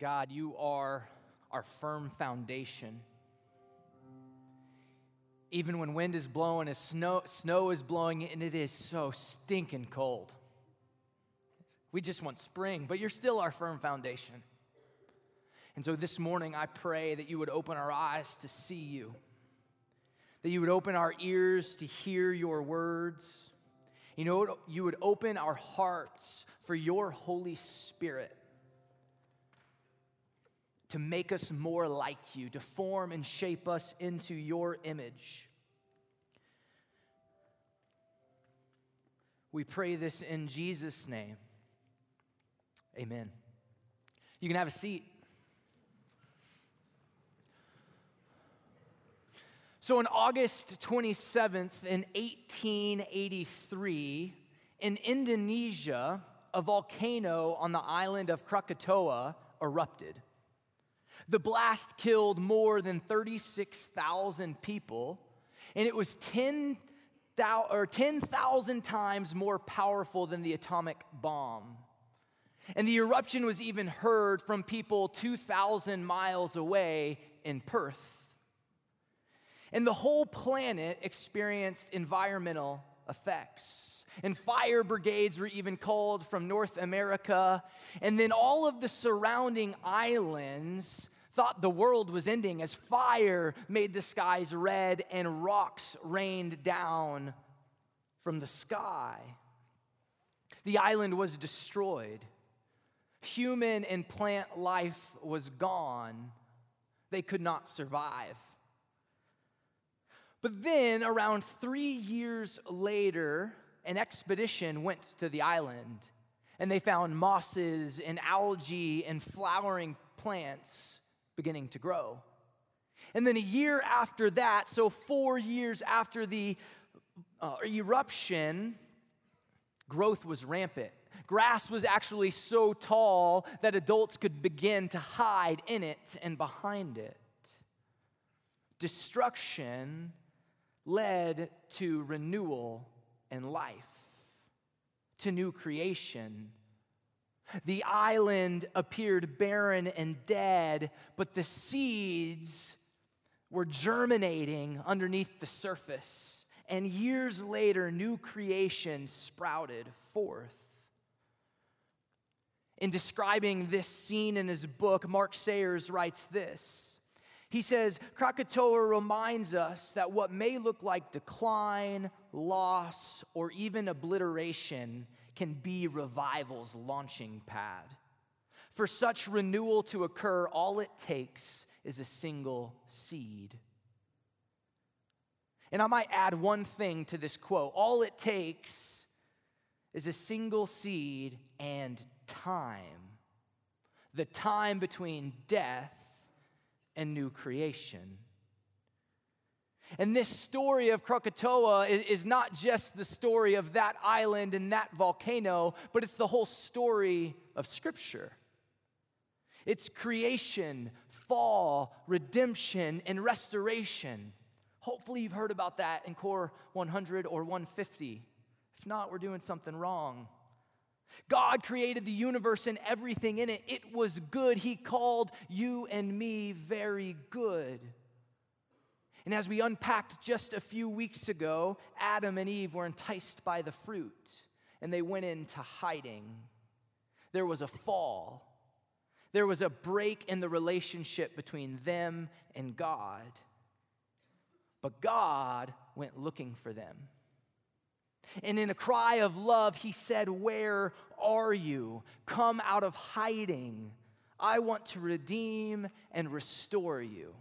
God, you are our firm foundation. Even when wind is blowing, as snow, snow is blowing, and it is so stinking cold. We just want spring, but you're still our firm foundation. And so this morning, I pray that you would open our eyes to see you, that you would open our ears to hear your words. You know, you would open our hearts for your Holy Spirit to make us more like you, to form and shape us into your image. We pray this in Jesus' name. Amen. You can have a seat. So, on August 27th, in 1883, in Indonesia, a volcano on the island of Krakatoa erupted. The blast killed more than 36,000 people, and it was 10,000 or 10,000 times more powerful than the atomic bomb. And the eruption was even heard from people 2,000 miles away in Perth. And the whole planet experienced environmental effects. And fire brigades were even called from North America. And then all of the surrounding islands thought the world was ending as fire made the skies red and rocks rained down from the sky. The island was destroyed. Human and plant life was gone. They could not survive. But then, around three years later, an expedition went to the island and they found mosses and algae and flowering plants beginning to grow. And then a year after that, so four years after the uh, eruption, growth was rampant. Grass was actually so tall that adults could begin to hide in it and behind it. Destruction led to renewal and life, to new creation. The island appeared barren and dead, but the seeds were germinating underneath the surface. And years later, new creation sprouted forth. In describing this scene in his book, Mark Sayers writes this he says, Krakatoa reminds us that what may look like decline, loss, or even obliteration can be revival's launching pad. For such renewal to occur, all it takes is a single seed. And I might add one thing to this quote all it takes is a single seed and time. The time between death and new creation. And this story of Krakatoa is not just the story of that island and that volcano, but it's the whole story of Scripture. It's creation, fall, redemption, and restoration. Hopefully, you've heard about that in Core 100 or 150. If not, we're doing something wrong. God created the universe and everything in it. It was good. He called you and me very good. And as we unpacked just a few weeks ago, Adam and Eve were enticed by the fruit and they went into hiding. There was a fall, there was a break in the relationship between them and God. But God went looking for them. And in a cry of love, he said, Where are you? Come out of hiding. I want to redeem and restore you.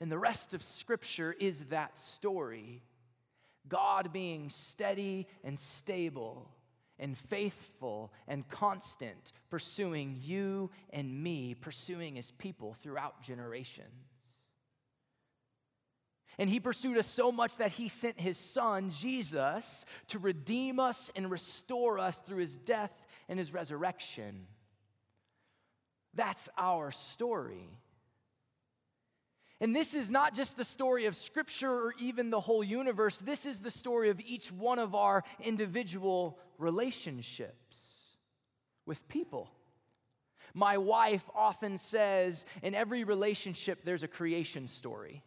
And the rest of Scripture is that story God being steady and stable and faithful and constant, pursuing you and me, pursuing his people throughout generations. And he pursued us so much that he sent his son, Jesus, to redeem us and restore us through his death and his resurrection. That's our story. And this is not just the story of Scripture or even the whole universe. This is the story of each one of our individual relationships with people. My wife often says in every relationship, there's a creation story,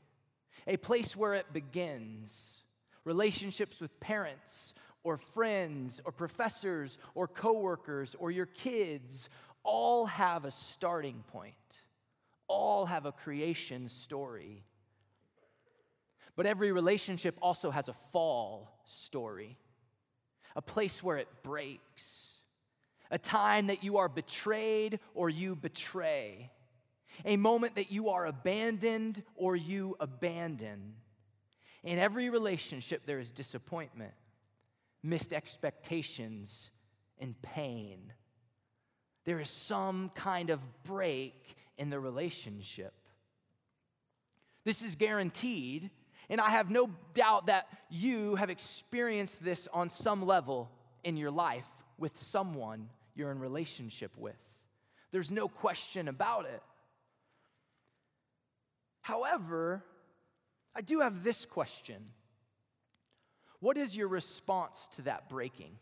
a place where it begins. Relationships with parents or friends or professors or coworkers or your kids all have a starting point, all have a creation story. But every relationship also has a fall story, a place where it breaks, a time that you are betrayed or you betray, a moment that you are abandoned or you abandon. In every relationship, there is disappointment, missed expectations, and pain. There is some kind of break in the relationship. This is guaranteed, and I have no doubt that you have experienced this on some level in your life with someone you're in relationship with. There's no question about it. However, I do have this question What is your response to that breaking?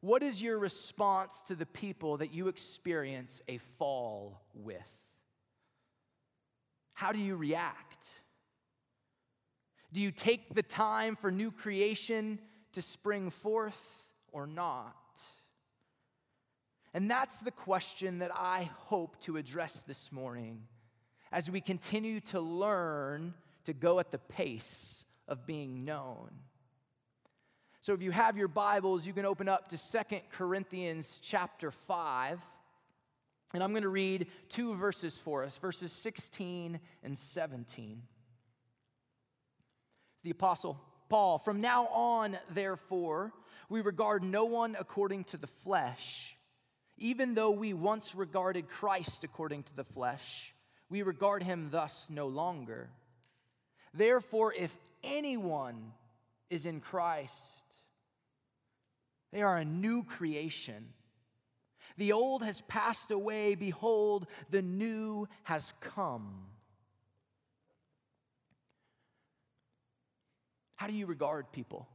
What is your response to the people that you experience a fall with? How do you react? Do you take the time for new creation to spring forth or not? And that's the question that I hope to address this morning as we continue to learn to go at the pace of being known. So if you have your Bibles, you can open up to Second Corinthians chapter 5. And I'm going to read two verses for us, verses 16 and 17. It's the Apostle Paul. From now on, therefore, we regard no one according to the flesh. Even though we once regarded Christ according to the flesh, we regard him thus no longer. Therefore, if anyone is in Christ, they are a new creation. The old has passed away. Behold, the new has come. How do you regard people?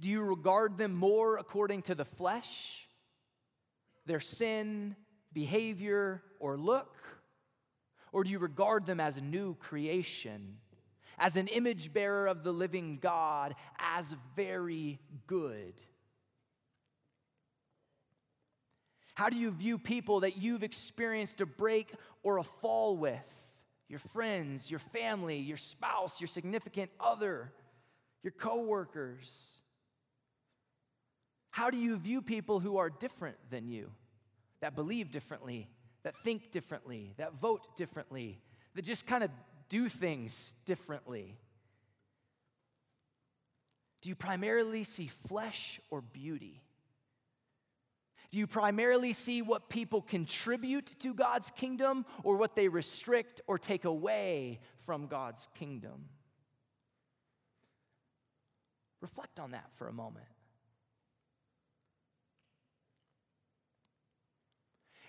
Do you regard them more according to the flesh, their sin, behavior, or look? Or do you regard them as a new creation, as an image bearer of the living God, as very good? How do you view people that you've experienced a break or a fall with? Your friends, your family, your spouse, your significant other, your coworkers. How do you view people who are different than you, that believe differently, that think differently, that vote differently, that just kind of do things differently? Do you primarily see flesh or beauty? Do you primarily see what people contribute to God's kingdom or what they restrict or take away from God's kingdom? Reflect on that for a moment.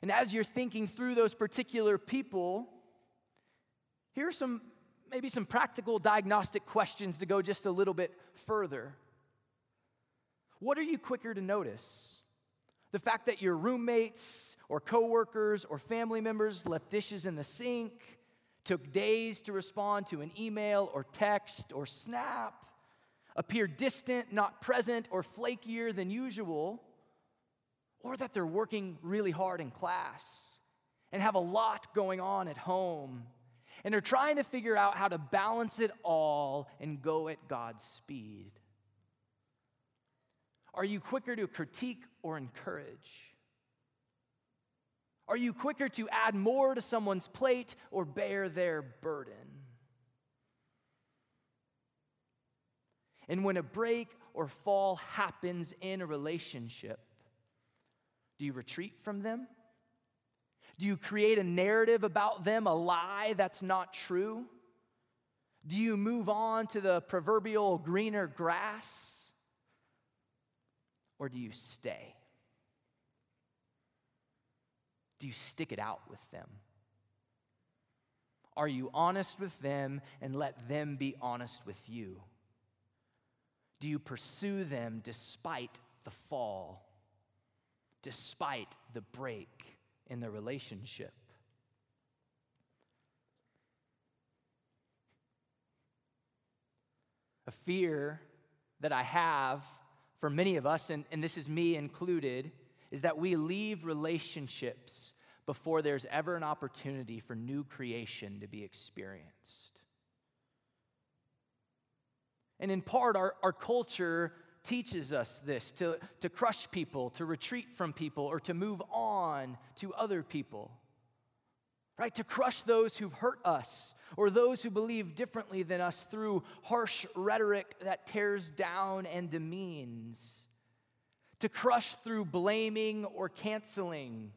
And as you're thinking through those particular people, here are some maybe some practical diagnostic questions to go just a little bit further. What are you quicker to notice? The fact that your roommates or coworkers or family members left dishes in the sink, took days to respond to an email or text or snap, appear distant, not present, or flakier than usual, or that they're working really hard in class and have a lot going on at home and are trying to figure out how to balance it all and go at God's speed? Are you quicker to critique or encourage? Are you quicker to add more to someone's plate or bear their burden? And when a break or fall happens in a relationship, do you retreat from them? Do you create a narrative about them, a lie that's not true? Do you move on to the proverbial greener grass? Or do you stay? Do you stick it out with them? Are you honest with them and let them be honest with you? Do you pursue them despite the fall? Despite the break in the relationship. A fear that I have for many of us, and, and this is me included, is that we leave relationships before there's ever an opportunity for new creation to be experienced. And in part, our, our culture teaches us this to, to crush people, to retreat from people, or to move on to other people. Right? To crush those who've hurt us or those who believe differently than us through harsh rhetoric that tears down and demeans. To crush through blaming or canceling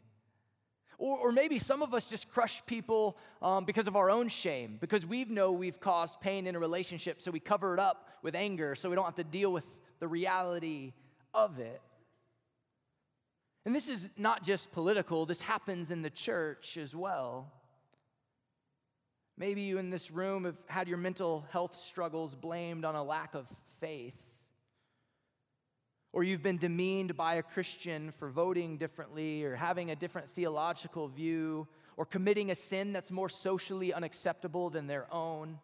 or, or maybe some of us just crush people um, because of our own shame, because we know we've caused pain in a relationship, so we cover it up with anger so we don't have to deal with the reality of it. And this is not just political, this happens in the church as well. Maybe you in this room have had your mental health struggles blamed on a lack of faith or you've been demeaned by a Christian for voting differently or having a different theological view or committing a sin that's more socially unacceptable than their own.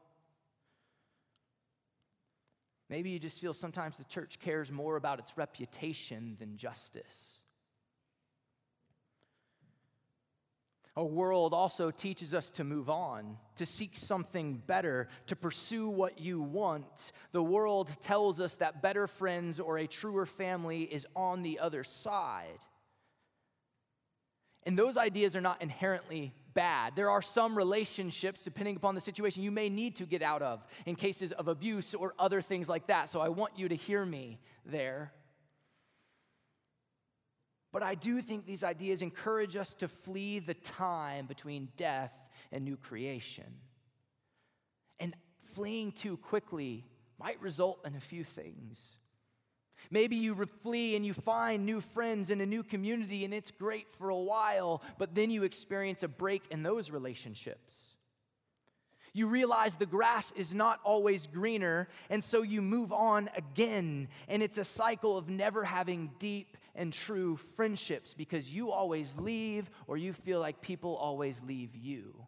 Maybe you just feel sometimes the church cares more about its reputation than justice. Our world also teaches us to move on, to seek something better, to pursue what you want. The world tells us that better friends or a truer family is on the other side. And those ideas are not inherently bad. There are some relationships, depending upon the situation, you may need to get out of in cases of abuse or other things like that. So I want you to hear me there. But I do think these ideas encourage us to flee the time between death and new creation. And fleeing too quickly might result in a few things. Maybe you flee and you find new friends in a new community, and it's great for a while, but then you experience a break in those relationships. You realize the grass is not always greener, and so you move on again. And it's a cycle of never having deep and true friendships because you always leave or you feel like people always leave you.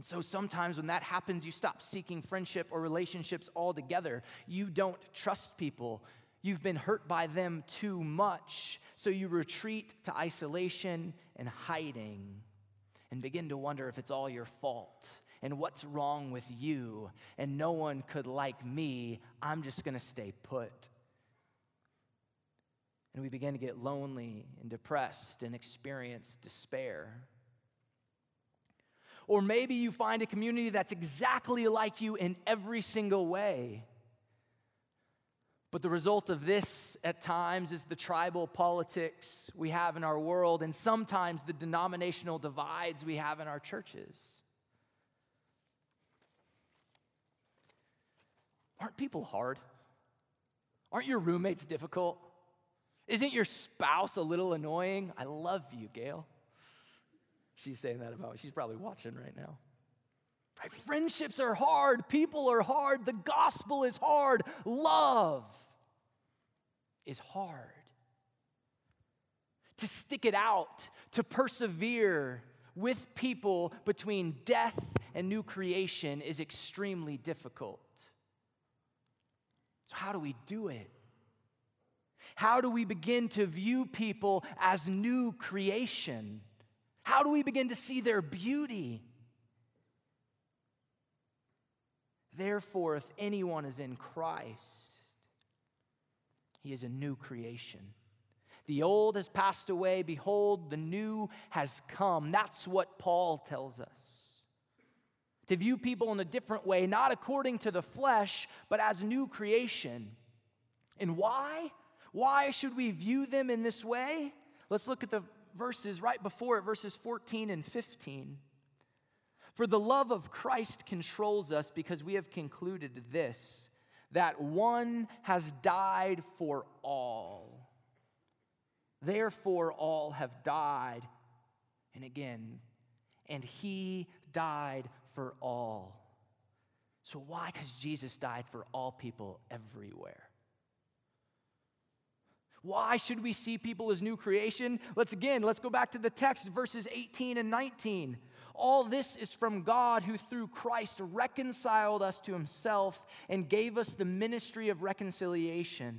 And so sometimes when that happens, you stop seeking friendship or relationships altogether. You don't trust people. You've been hurt by them too much. So you retreat to isolation and hiding and begin to wonder if it's all your fault and what's wrong with you, and no one could like me. I'm just going to stay put. And we begin to get lonely and depressed and experience despair. Or maybe you find a community that's exactly like you in every single way. But the result of this at times is the tribal politics we have in our world, and sometimes the denominational divides we have in our churches. Aren't people hard? Aren't your roommates difficult? Isn't your spouse a little annoying? I love you, Gail. She's saying that about me. She's probably watching right now. Right? Friendships are hard. People are hard. The gospel is hard. Love is hard. To stick it out, to persevere with people between death and new creation is extremely difficult. So, how do we do it? How do we begin to view people as new creation? How do we begin to see their beauty? Therefore, if anyone is in Christ, he is a new creation. The old has passed away. Behold, the new has come. That's what Paul tells us to view people in a different way, not according to the flesh, but as new creation. And why? Why should we view them in this way? Let's look at the verses right before it, verses 14 and 15. For the love of Christ controls us because we have concluded this that one has died for all. Therefore, all have died. And again, and he died for all. So, why? Because Jesus died for all people everywhere. Why should we see people as new creation? Let's again, let's go back to the text, verses 18 and 19. All this is from God who through Christ reconciled us to himself and gave us the ministry of reconciliation.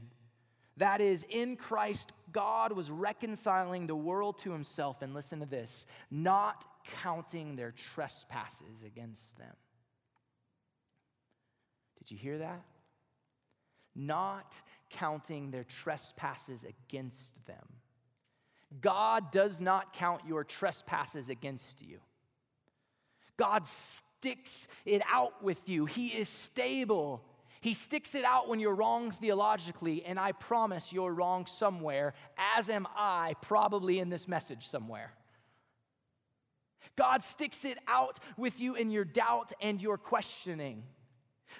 That is, in Christ, God was reconciling the world to himself, and listen to this, not counting their trespasses against them. Did you hear that? Not counting their trespasses against them. God does not count your trespasses against you. God sticks it out with you. He is stable. He sticks it out when you're wrong theologically, and I promise you're wrong somewhere, as am I, probably in this message somewhere. God sticks it out with you in your doubt and your questioning.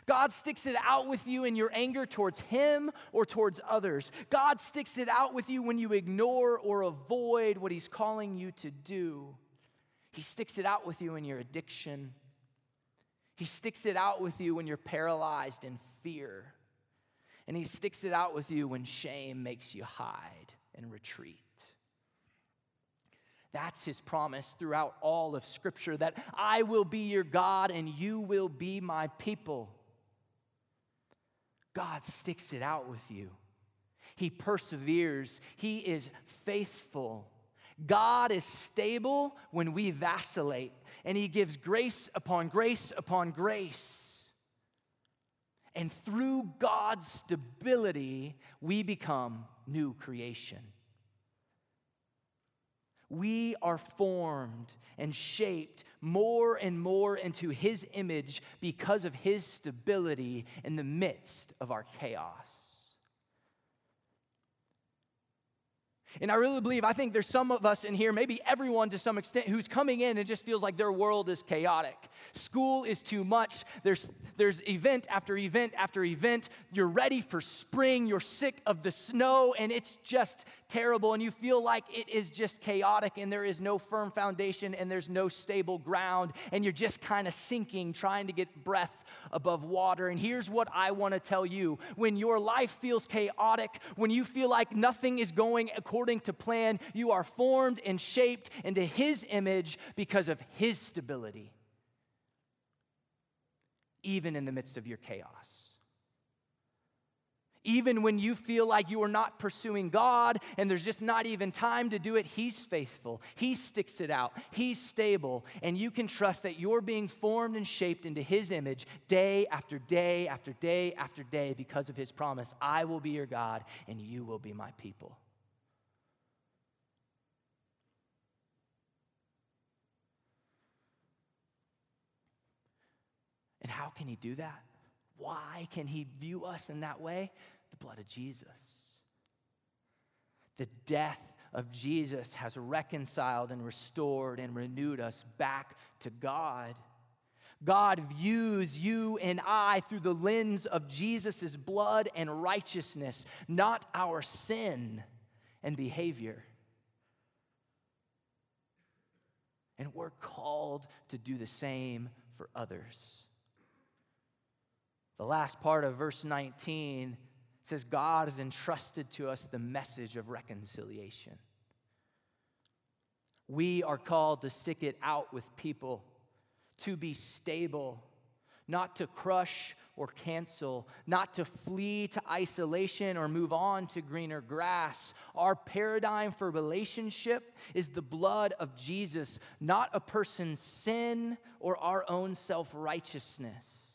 God sticks it out with you in your anger towards Him or towards others. God sticks it out with you when you ignore or avoid what He's calling you to do. He sticks it out with you in your addiction. He sticks it out with you when you're paralyzed in fear. And He sticks it out with you when shame makes you hide and retreat. That's his promise throughout all of Scripture that I will be your God and you will be my people. God sticks it out with you. He perseveres. He is faithful. God is stable when we vacillate, and He gives grace upon grace upon grace. And through God's stability, we become new creation. We are formed and shaped more and more into His image because of His stability in the midst of our chaos. And I really believe, I think there's some of us in here, maybe everyone to some extent, who's coming in and just feels like their world is chaotic. School is too much. There's, there's event after event after event. You're ready for spring. You're sick of the snow, and it's just terrible. And you feel like it is just chaotic, and there is no firm foundation, and there's no stable ground. And you're just kind of sinking, trying to get breath above water. And here's what I want to tell you when your life feels chaotic, when you feel like nothing is going according to plan, you are formed and shaped into His image because of His stability, even in the midst of your chaos. Even when you feel like you are not pursuing God and there's just not even time to do it, He's faithful. He sticks it out. He's stable. And you can trust that you're being formed and shaped into His image day after day after day after day because of His promise I will be your God and you will be my people. How can He do that? Why can he view us in that way? The blood of Jesus. The death of Jesus has reconciled and restored and renewed us back to God. God views you and I through the lens of Jesus' blood and righteousness, not our sin and behavior. And we're called to do the same for others. The last part of verse 19 says, God has entrusted to us the message of reconciliation. We are called to stick it out with people, to be stable, not to crush or cancel, not to flee to isolation or move on to greener grass. Our paradigm for relationship is the blood of Jesus, not a person's sin or our own self righteousness.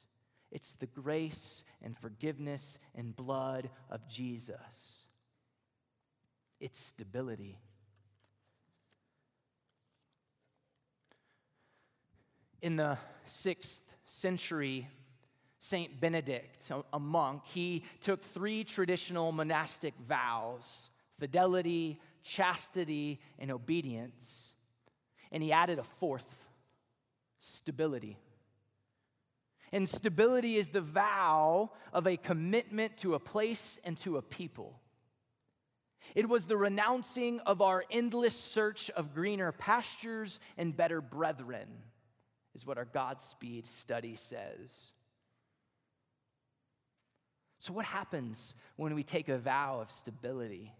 It's the grace and forgiveness and blood of Jesus. It's stability. In the sixth century, Saint Benedict, a monk, he took three traditional monastic vows fidelity, chastity, and obedience, and he added a fourth stability. And stability is the vow of a commitment to a place and to a people. It was the renouncing of our endless search of greener pastures and better brethren, is what our Godspeed study says. So, what happens when we take a vow of stability?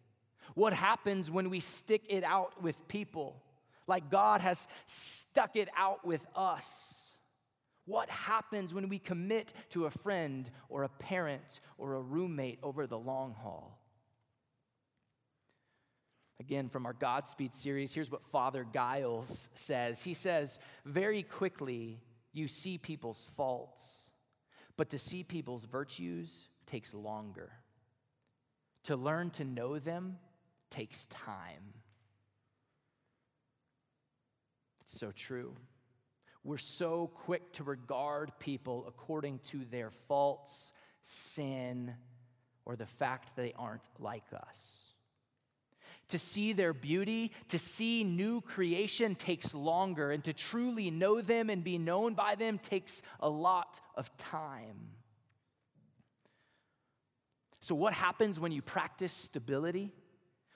What happens when we stick it out with people, like God has stuck it out with us? What happens when we commit to a friend or a parent or a roommate over the long haul? Again, from our Godspeed series, here's what Father Giles says. He says, Very quickly, you see people's faults, but to see people's virtues takes longer. To learn to know them takes time. It's so true. We're so quick to regard people according to their faults, sin, or the fact that they aren't like us. To see their beauty, to see new creation takes longer, and to truly know them and be known by them takes a lot of time. So, what happens when you practice stability?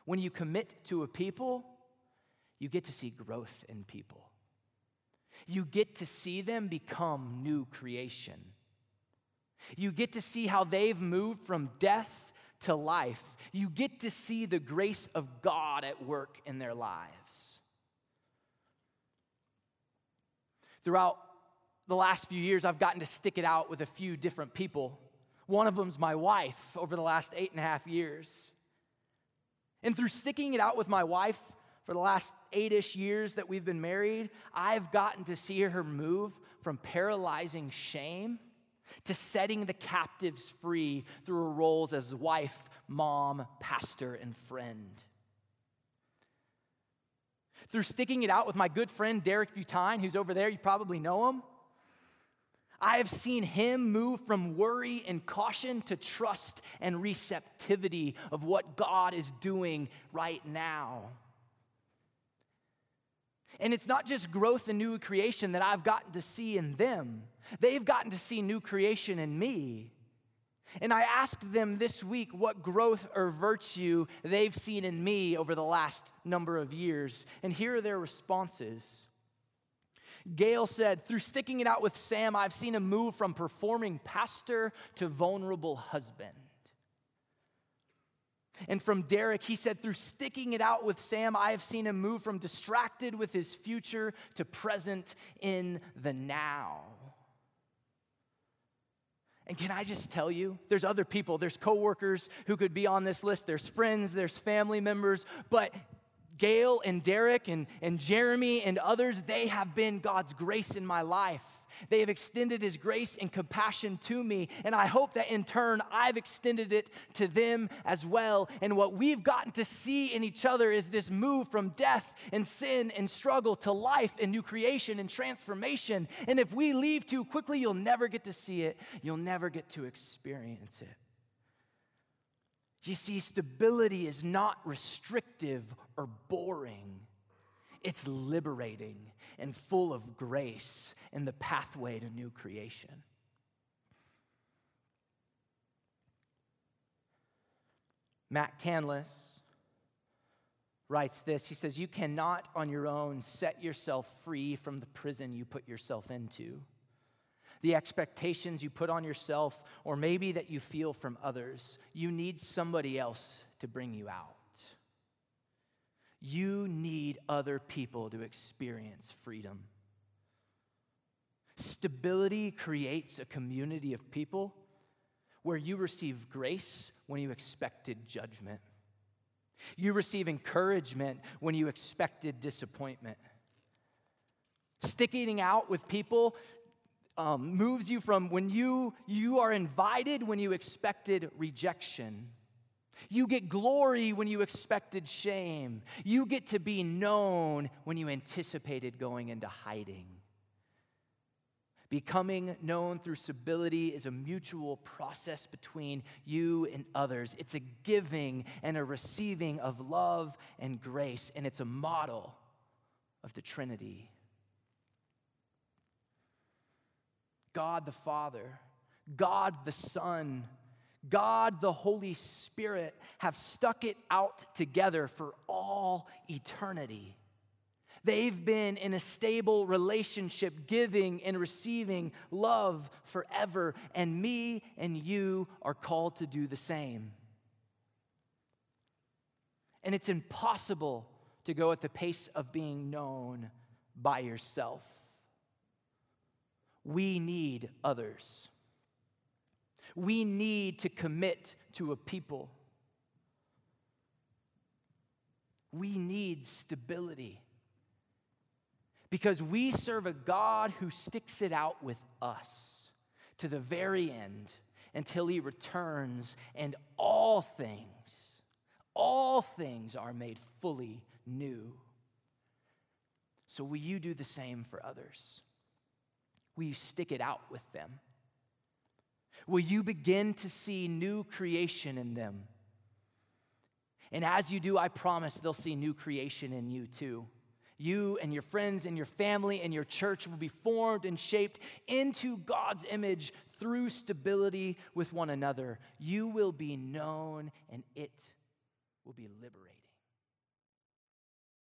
When you commit to a people, you get to see growth in people. You get to see them become new creation. You get to see how they've moved from death to life. You get to see the grace of God at work in their lives. Throughout the last few years, I've gotten to stick it out with a few different people. One of them's my wife over the last eight and a half years. And through sticking it out with my wife for the last eight ish years that we've been married, I've gotten to see her move from paralyzing shame to setting the captives free through her roles as wife, mom, pastor, and friend. Through sticking it out with my good friend Derek Butine, who's over there, you probably know him. I have seen him move from worry and caution to trust and receptivity of what God is doing right now. And it's not just growth and new creation that I've gotten to see in them, they've gotten to see new creation in me. And I asked them this week what growth or virtue they've seen in me over the last number of years. And here are their responses. Gail said, Through sticking it out with Sam, I've seen him move from performing pastor to vulnerable husband. And from Derek, he said, through sticking it out with Sam, I have seen him move from distracted with his future to present in the now. And can I just tell you, there's other people, there's coworkers who could be on this list, there's friends, there's family members, but Gail and Derek and, and Jeremy and others, they have been God's grace in my life. They have extended His grace and compassion to me. And I hope that in turn, I've extended it to them as well. And what we've gotten to see in each other is this move from death and sin and struggle to life and new creation and transformation. And if we leave too quickly, you'll never get to see it, you'll never get to experience it. You see, stability is not restrictive or boring. It's liberating and full of grace in the pathway to new creation. Matt Canlis writes this. He says, You cannot on your own set yourself free from the prison you put yourself into. The expectations you put on yourself, or maybe that you feel from others, you need somebody else to bring you out. You need other people to experience freedom. Stability creates a community of people where you receive grace when you expected judgment. You receive encouragement when you expected disappointment. Sticking out with people um, moves you from when you, you are invited when you expected rejection you get glory when you expected shame. You get to be known when you anticipated going into hiding. Becoming known through stability is a mutual process between you and others. It's a giving and a receiving of love and grace, and it's a model of the Trinity. God the Father, God the Son, God, the Holy Spirit, have stuck it out together for all eternity. They've been in a stable relationship, giving and receiving love forever, and me and you are called to do the same. And it's impossible to go at the pace of being known by yourself. We need others. We need to commit to a people. We need stability because we serve a God who sticks it out with us to the very end until he returns and all things, all things are made fully new. So, will you do the same for others? Will you stick it out with them? Will you begin to see new creation in them? And as you do, I promise they'll see new creation in you too. You and your friends and your family and your church will be formed and shaped into God's image through stability with one another. You will be known and it will be liberating.